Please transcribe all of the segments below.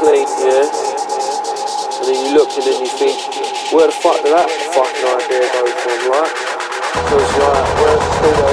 studio yeah? And then you look and then you think, where the fuck did that fucking idea go from, right? Because like, where's the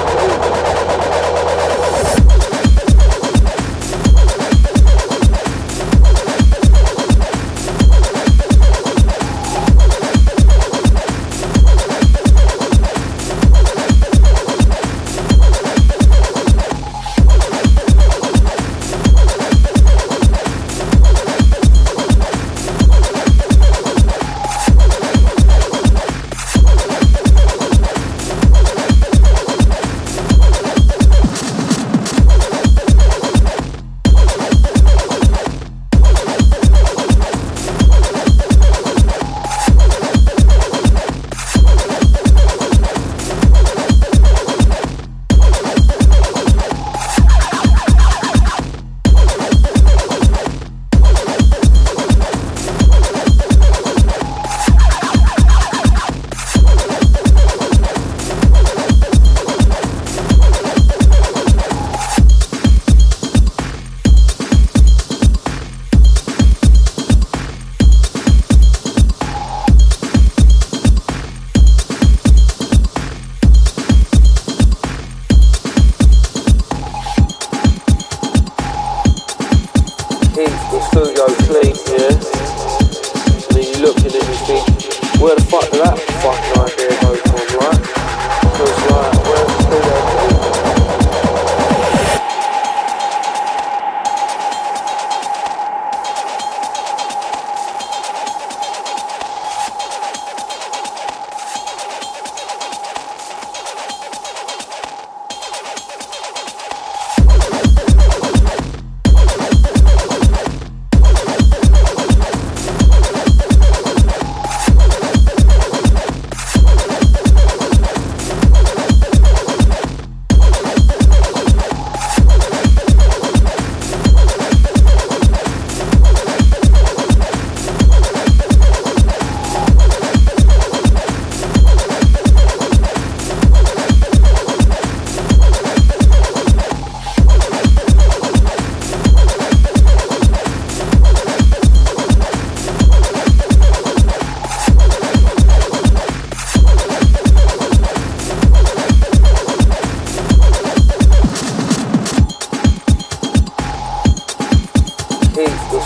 where the fuck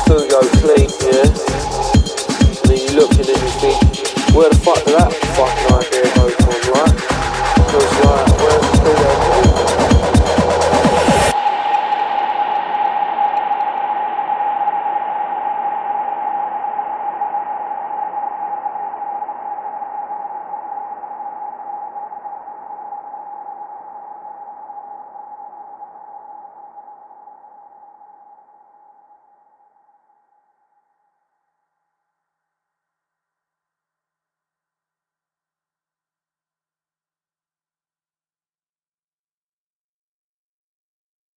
Fugo Fleet, yeah.